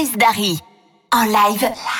Chris Darry. En live.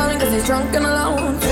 cause he's drunk and alone.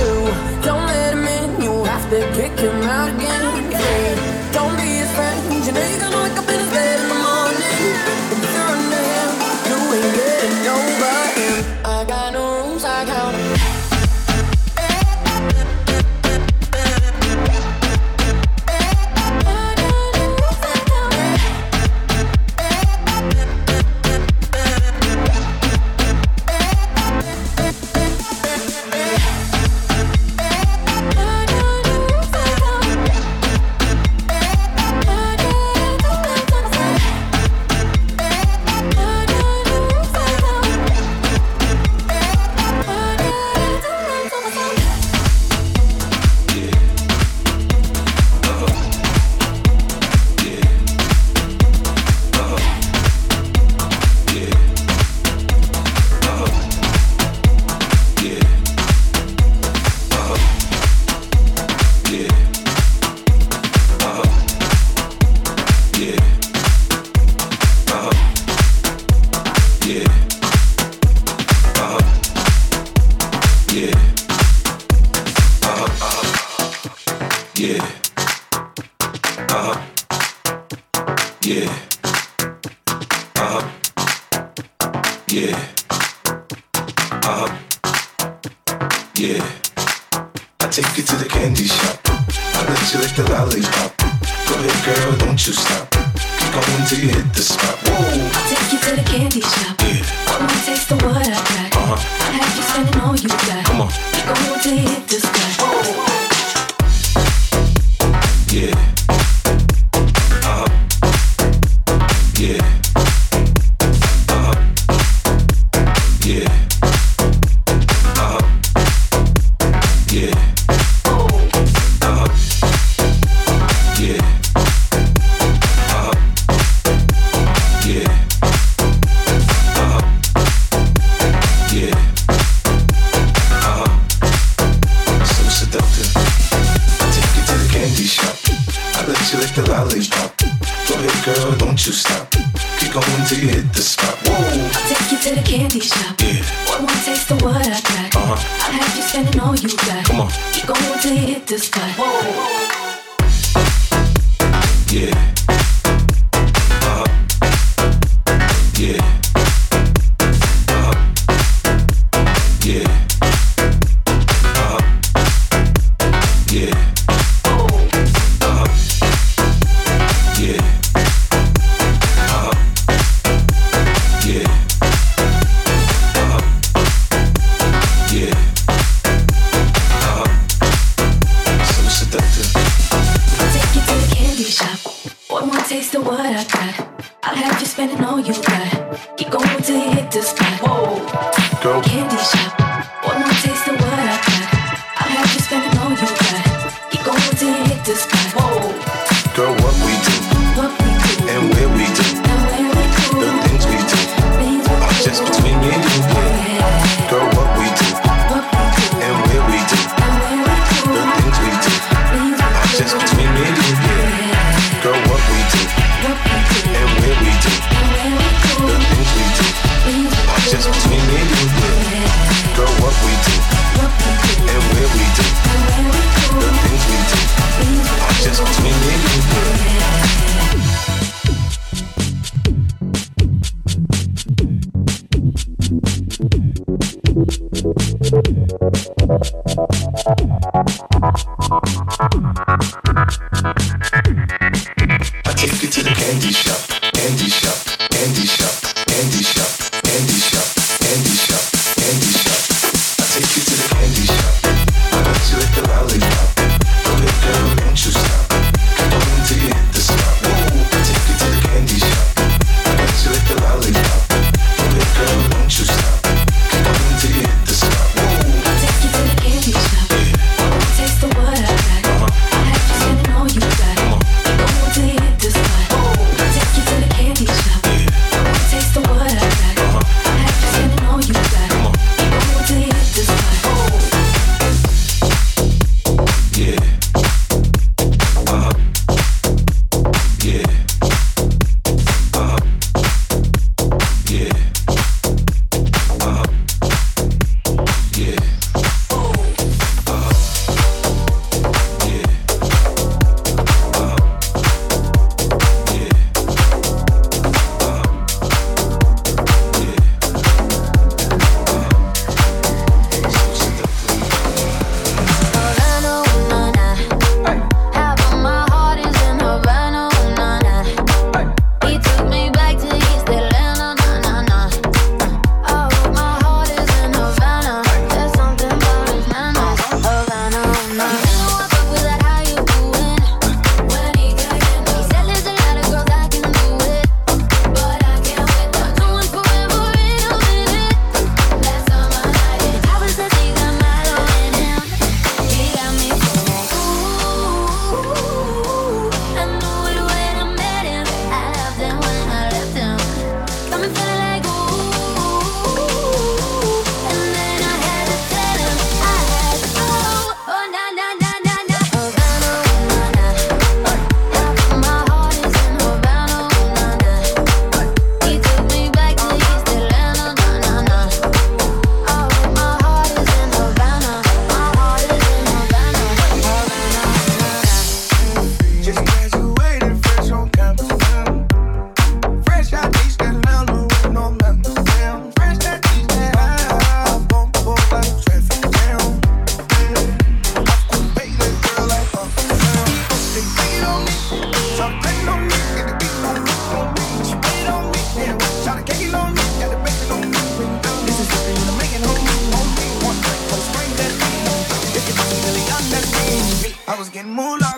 quien mula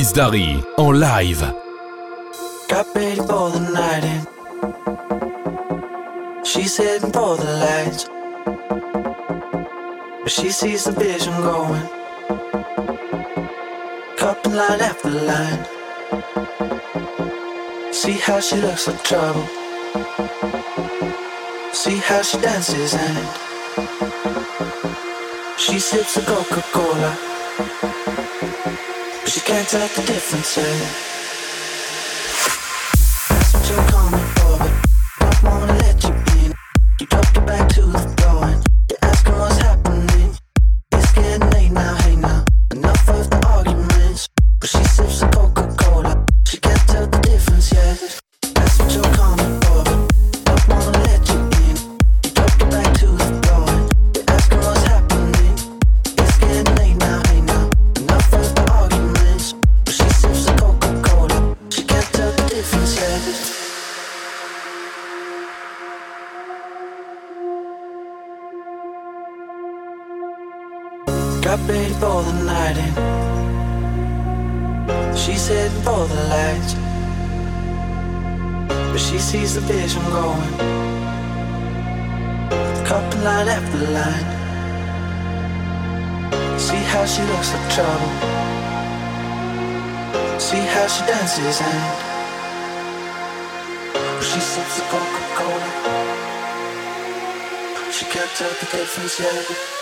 Chris Darry en live. Got ready for the night in. She's heading for the lights. But she sees the vision going. Cupping line after line. See how she looks like trouble. See how she dances and she sips a Coca-Cola can't tell the difference. But she can't tell the difference.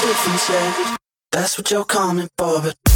Eh? That's what you're coming for, but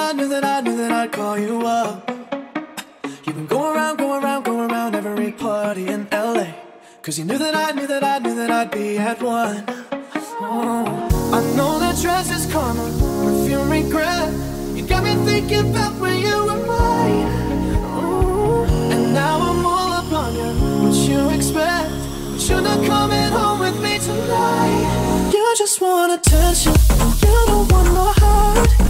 I knew that I knew that I'd call you up. You've been going around, going around, going around every party in LA. Cause you knew that I knew that I knew that I'd be at one. Oh. I know that dress is karma, perfume regret. You got me thinking about when you were mine. Oh. And now I'm all up on you, what you expect. But you're not coming home with me tonight. You just want attention, you don't want my heart.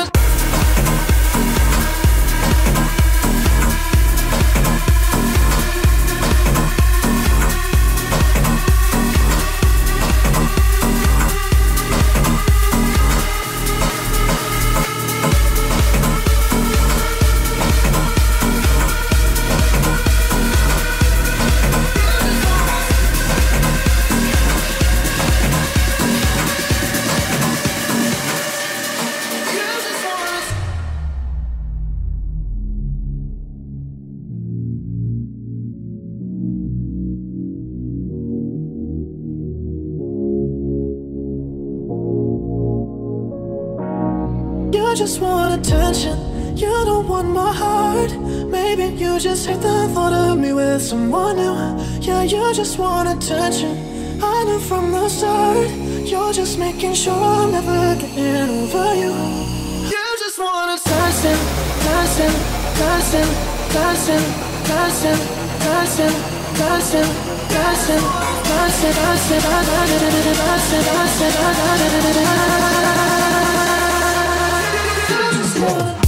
just hate the thought of me with someone new. Yeah, you just want attention. I knew from the start. You're just making sure I'm never getting over you. You just want attention, attention, attention, attention, attention, attention, attention, attention, attention, attention, attention, attention. storm.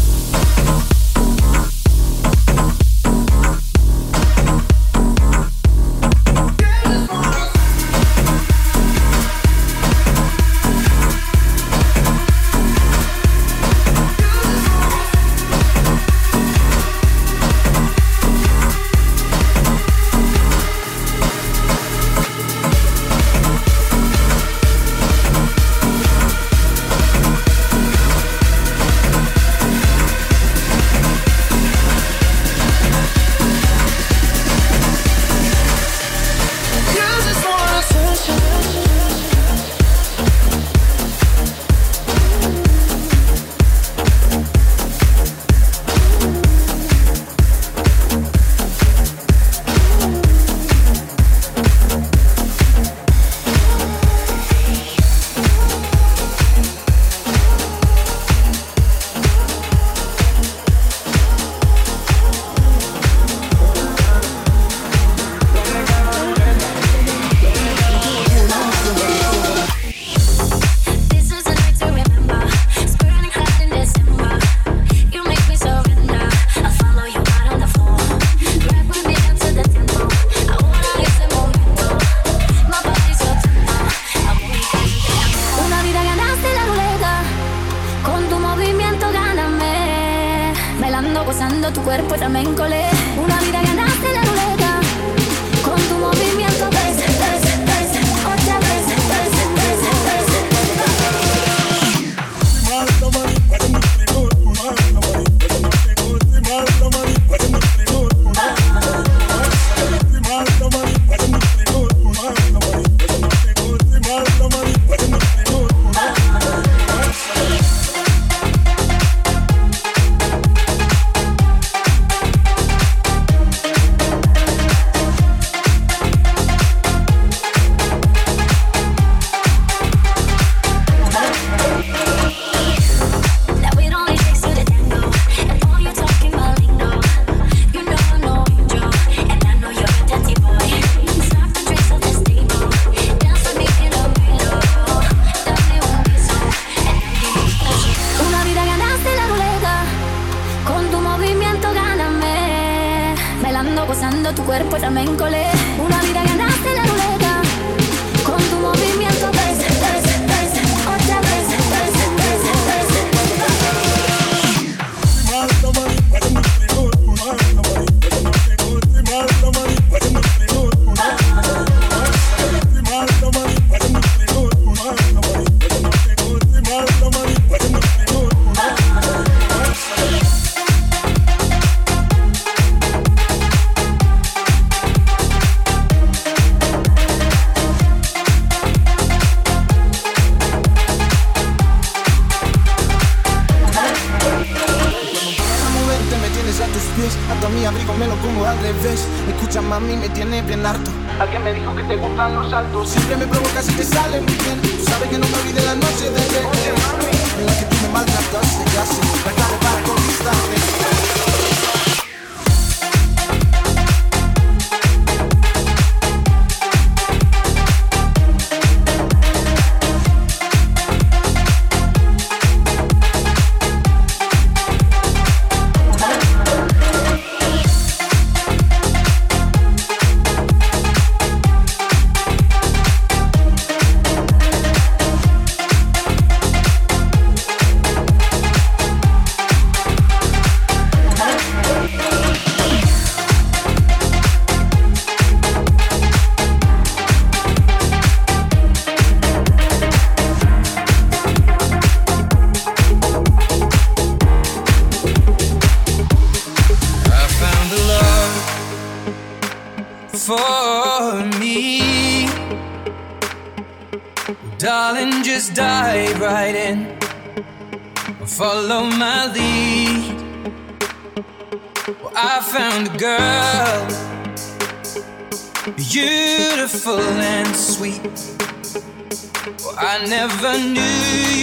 beautiful and sweet. I never knew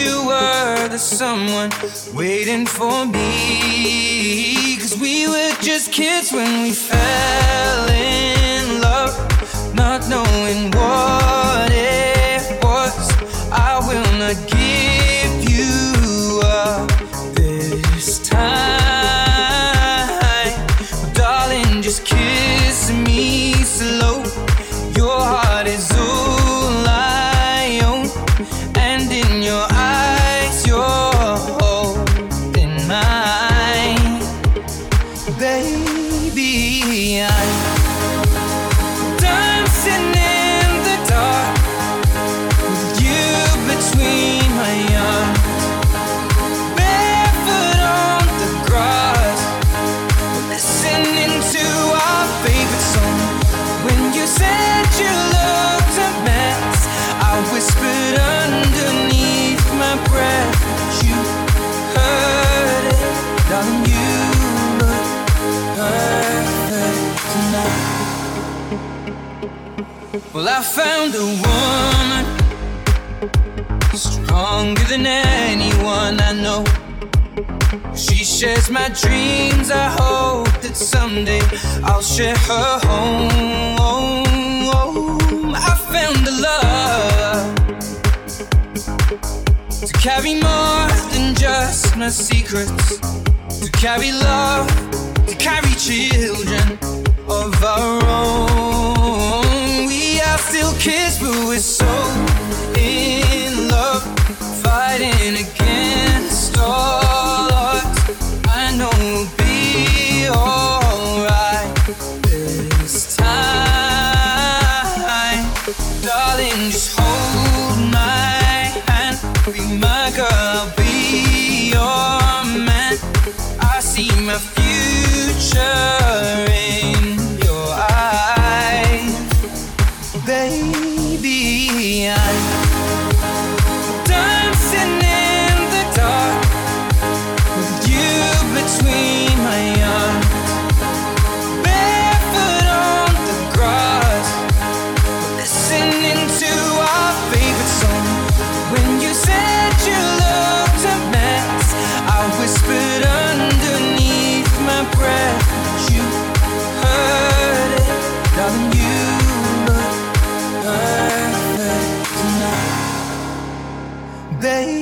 you were the someone waiting for me. Cause we were just kids when we fell. Well, I found a woman stronger than anyone I know. She shares my dreams. I hope that someday I'll share her home. I found a love to carry more than just my secrets, to carry love, to carry children of our own still kids, but we're so in love, fighting against all odds. I know we'll be all. day.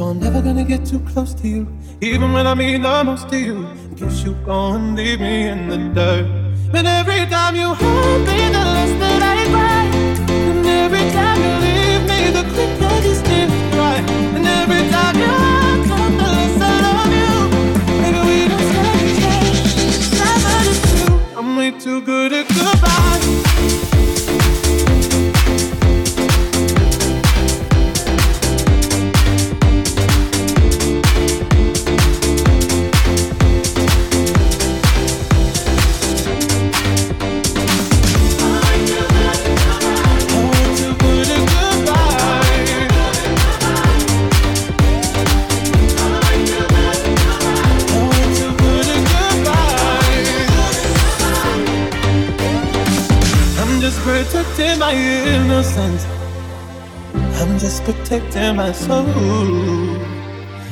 So I'm never gonna get too close to you, even when I mean the most to you. In case you go and leave me in the dirt. But every time you hurt me, the less that I cry. And every time you leave me, the quicker you still cry. And every time you walk out, the less I love you. Maybe we don't stay. But it's true, I'm way too good at goodbyes. innocence. I'm just protecting my soul.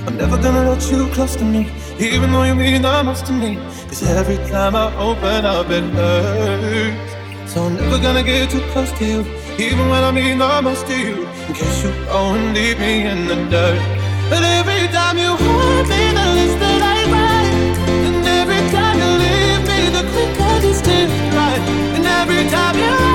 I'm never gonna let you close to me, even though you mean the most to me. Cause every time I open up, it hurts. So I'm never gonna get too close to you, even when I mean the most to you. In case you go and leave me in the dirt. But every time you hurt me, the less that I write. And every time you leave me, the quicker this right. And every time you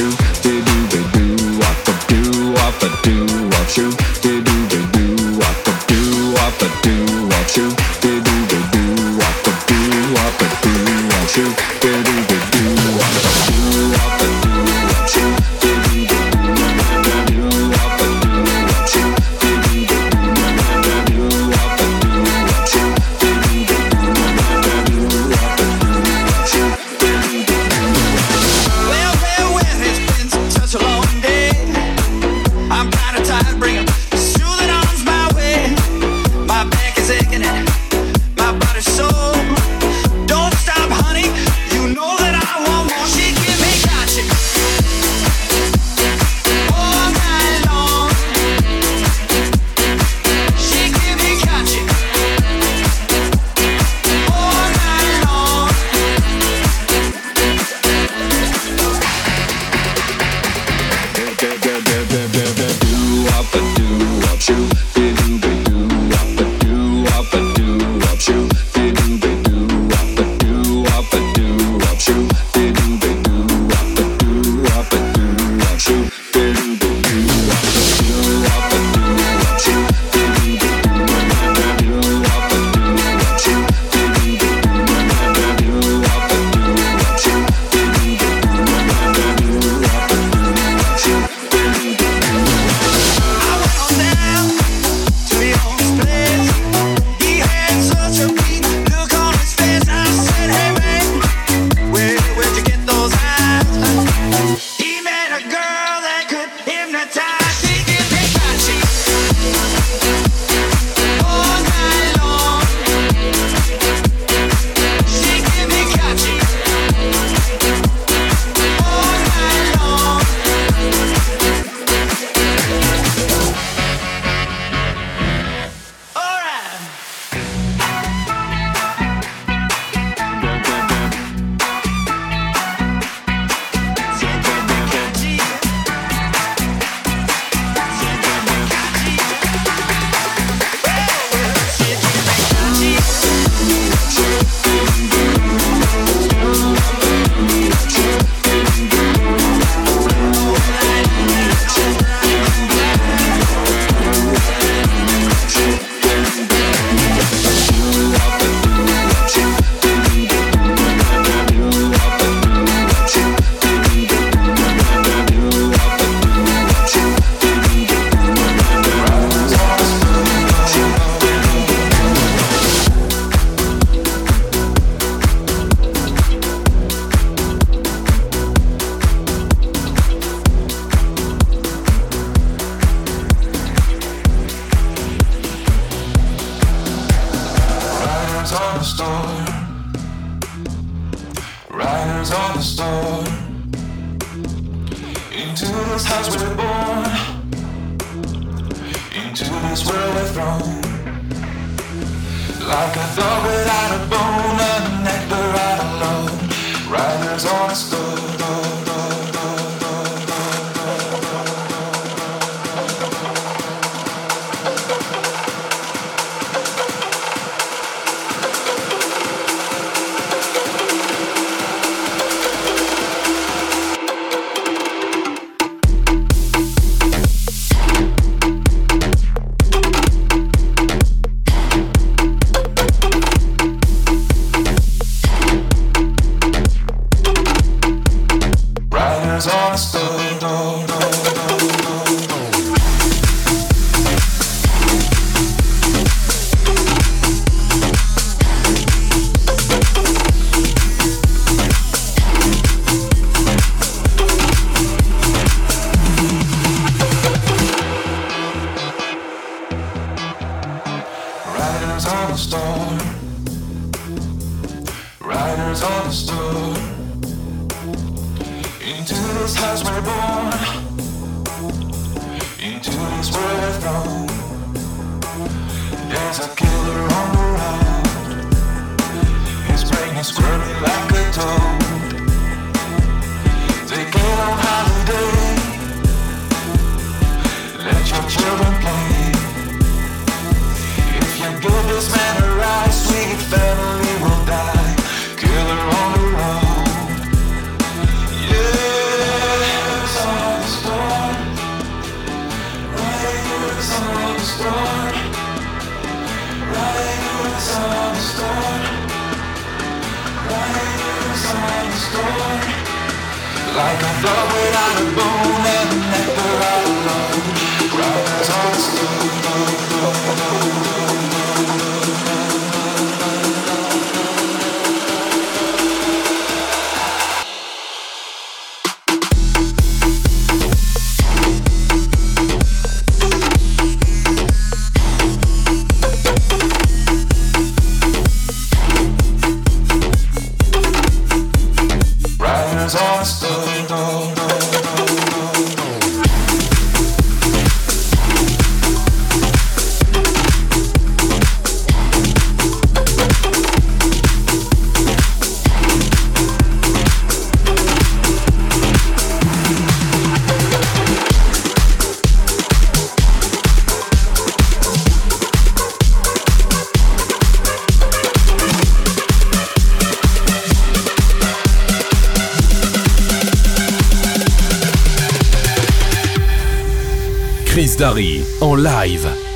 through I'm lost the. En live.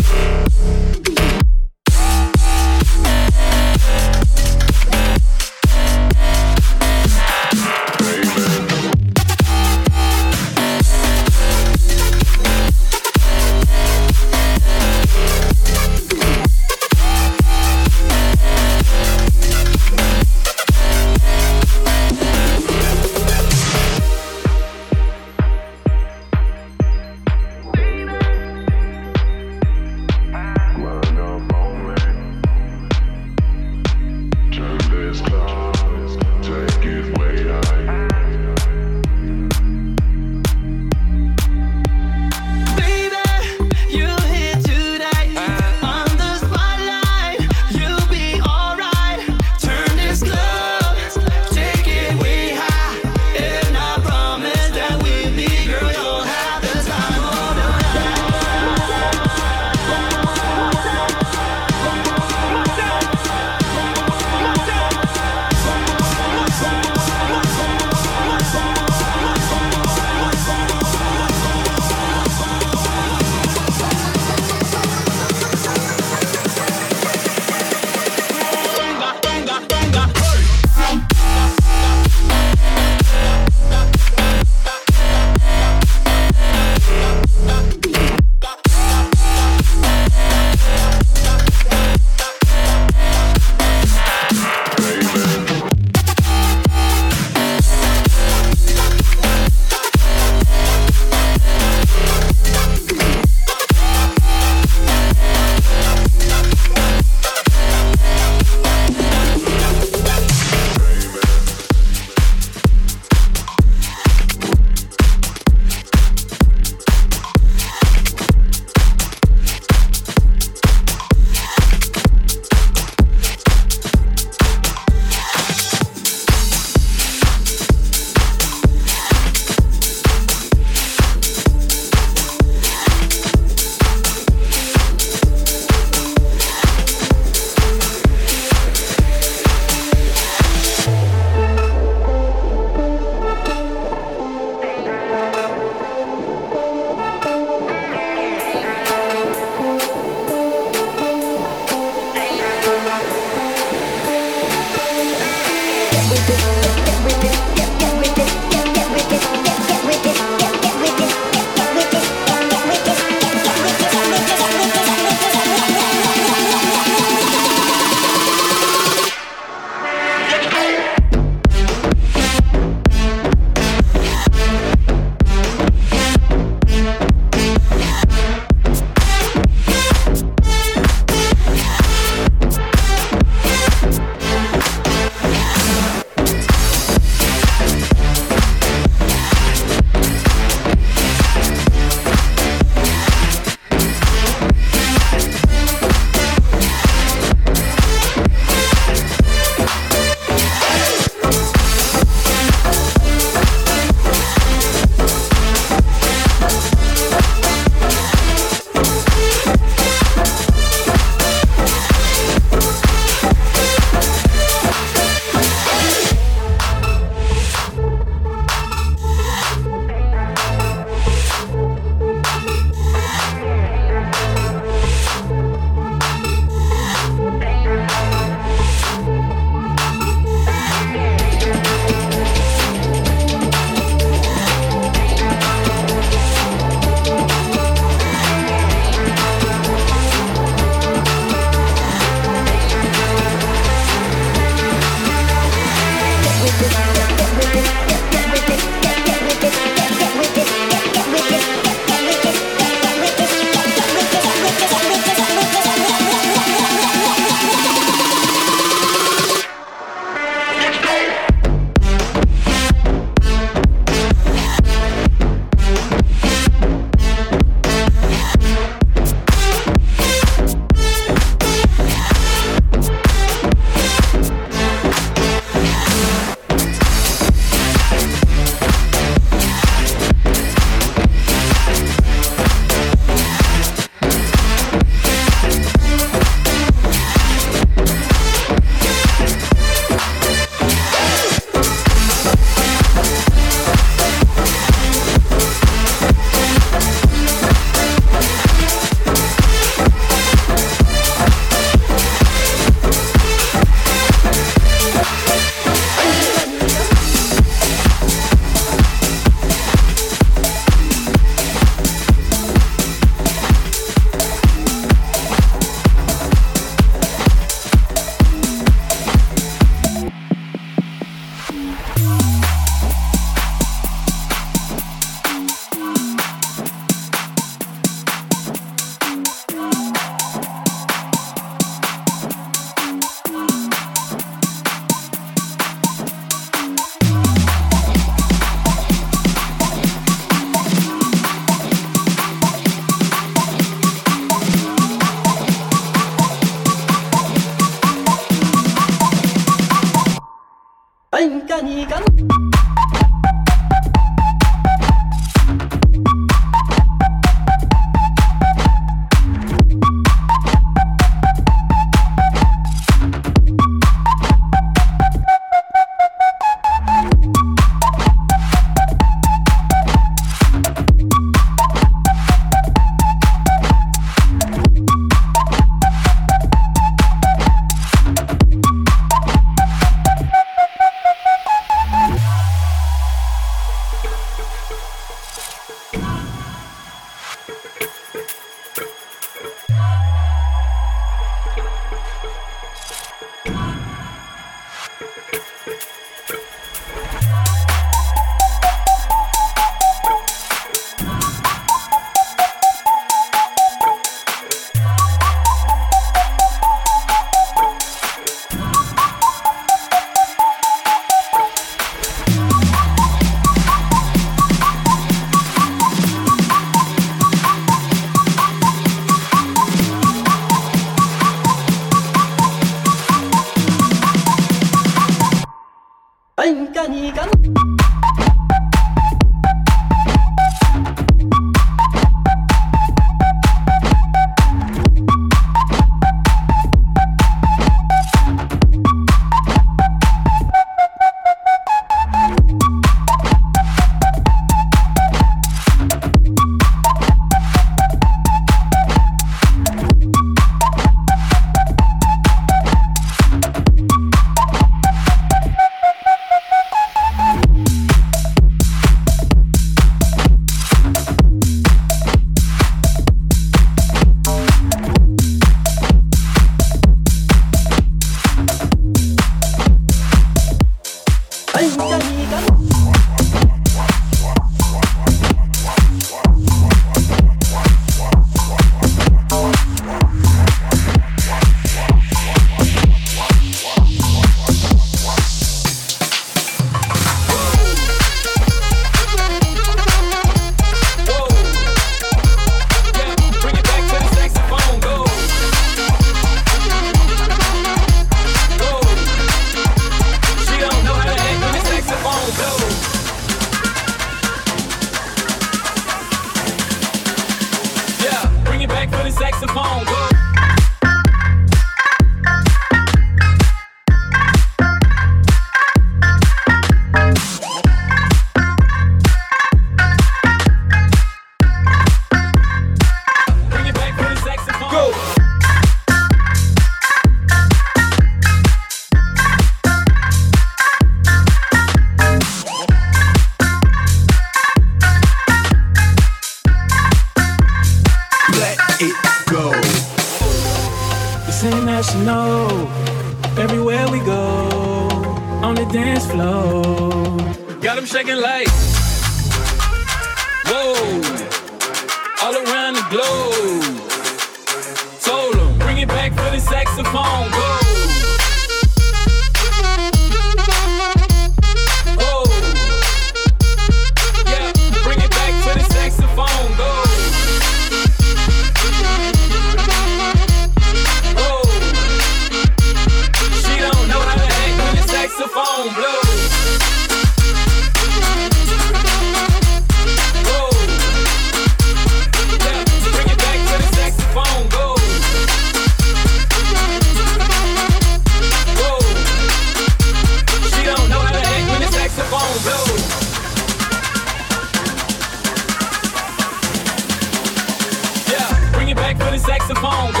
I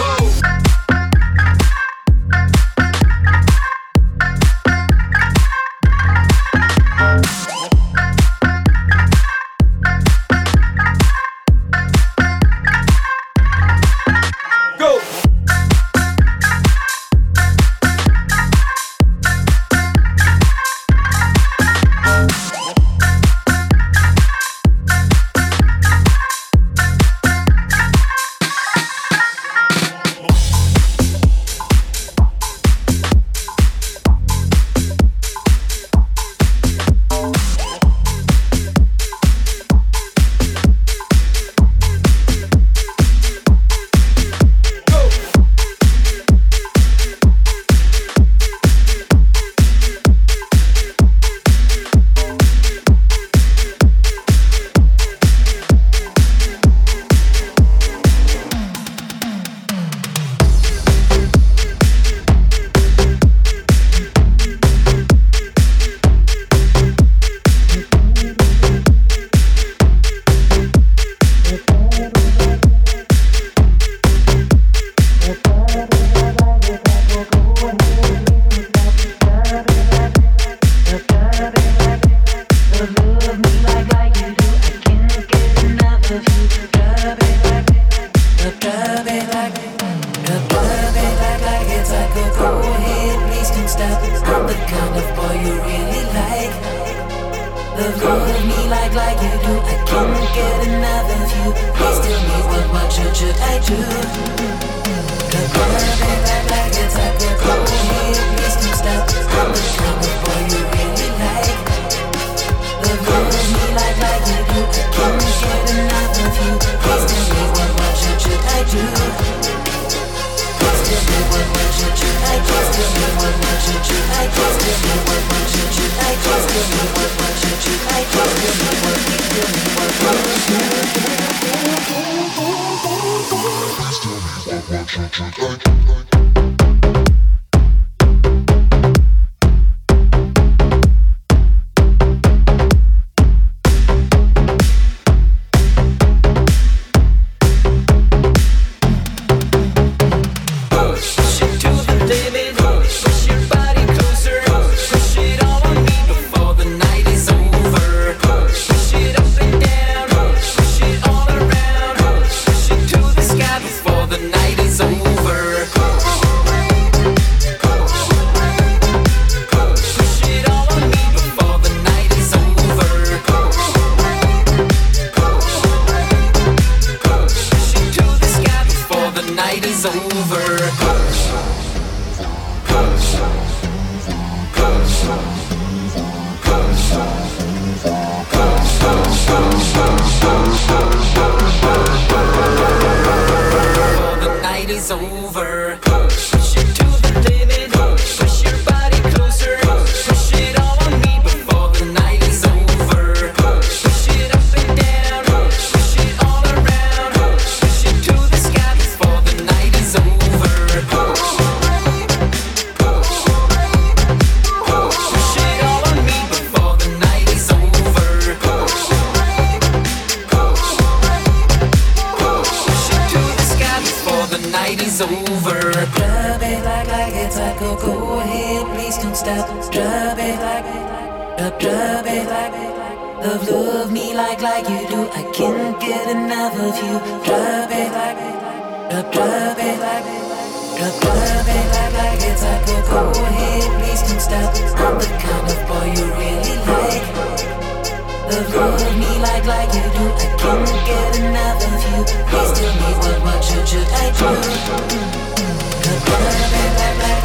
psycho. Go ahead, please don't stop. Drop it, drop, drop it. Love, love me like like you do. I can't get enough of you. Drop it, drop, drop it. Drop, drop it like like it's psycho. Go ahead, please don't stop. I'm the kind of boy you really like. Love, love me like like you do. I can't get enough of you. Please tell me what what should should I do?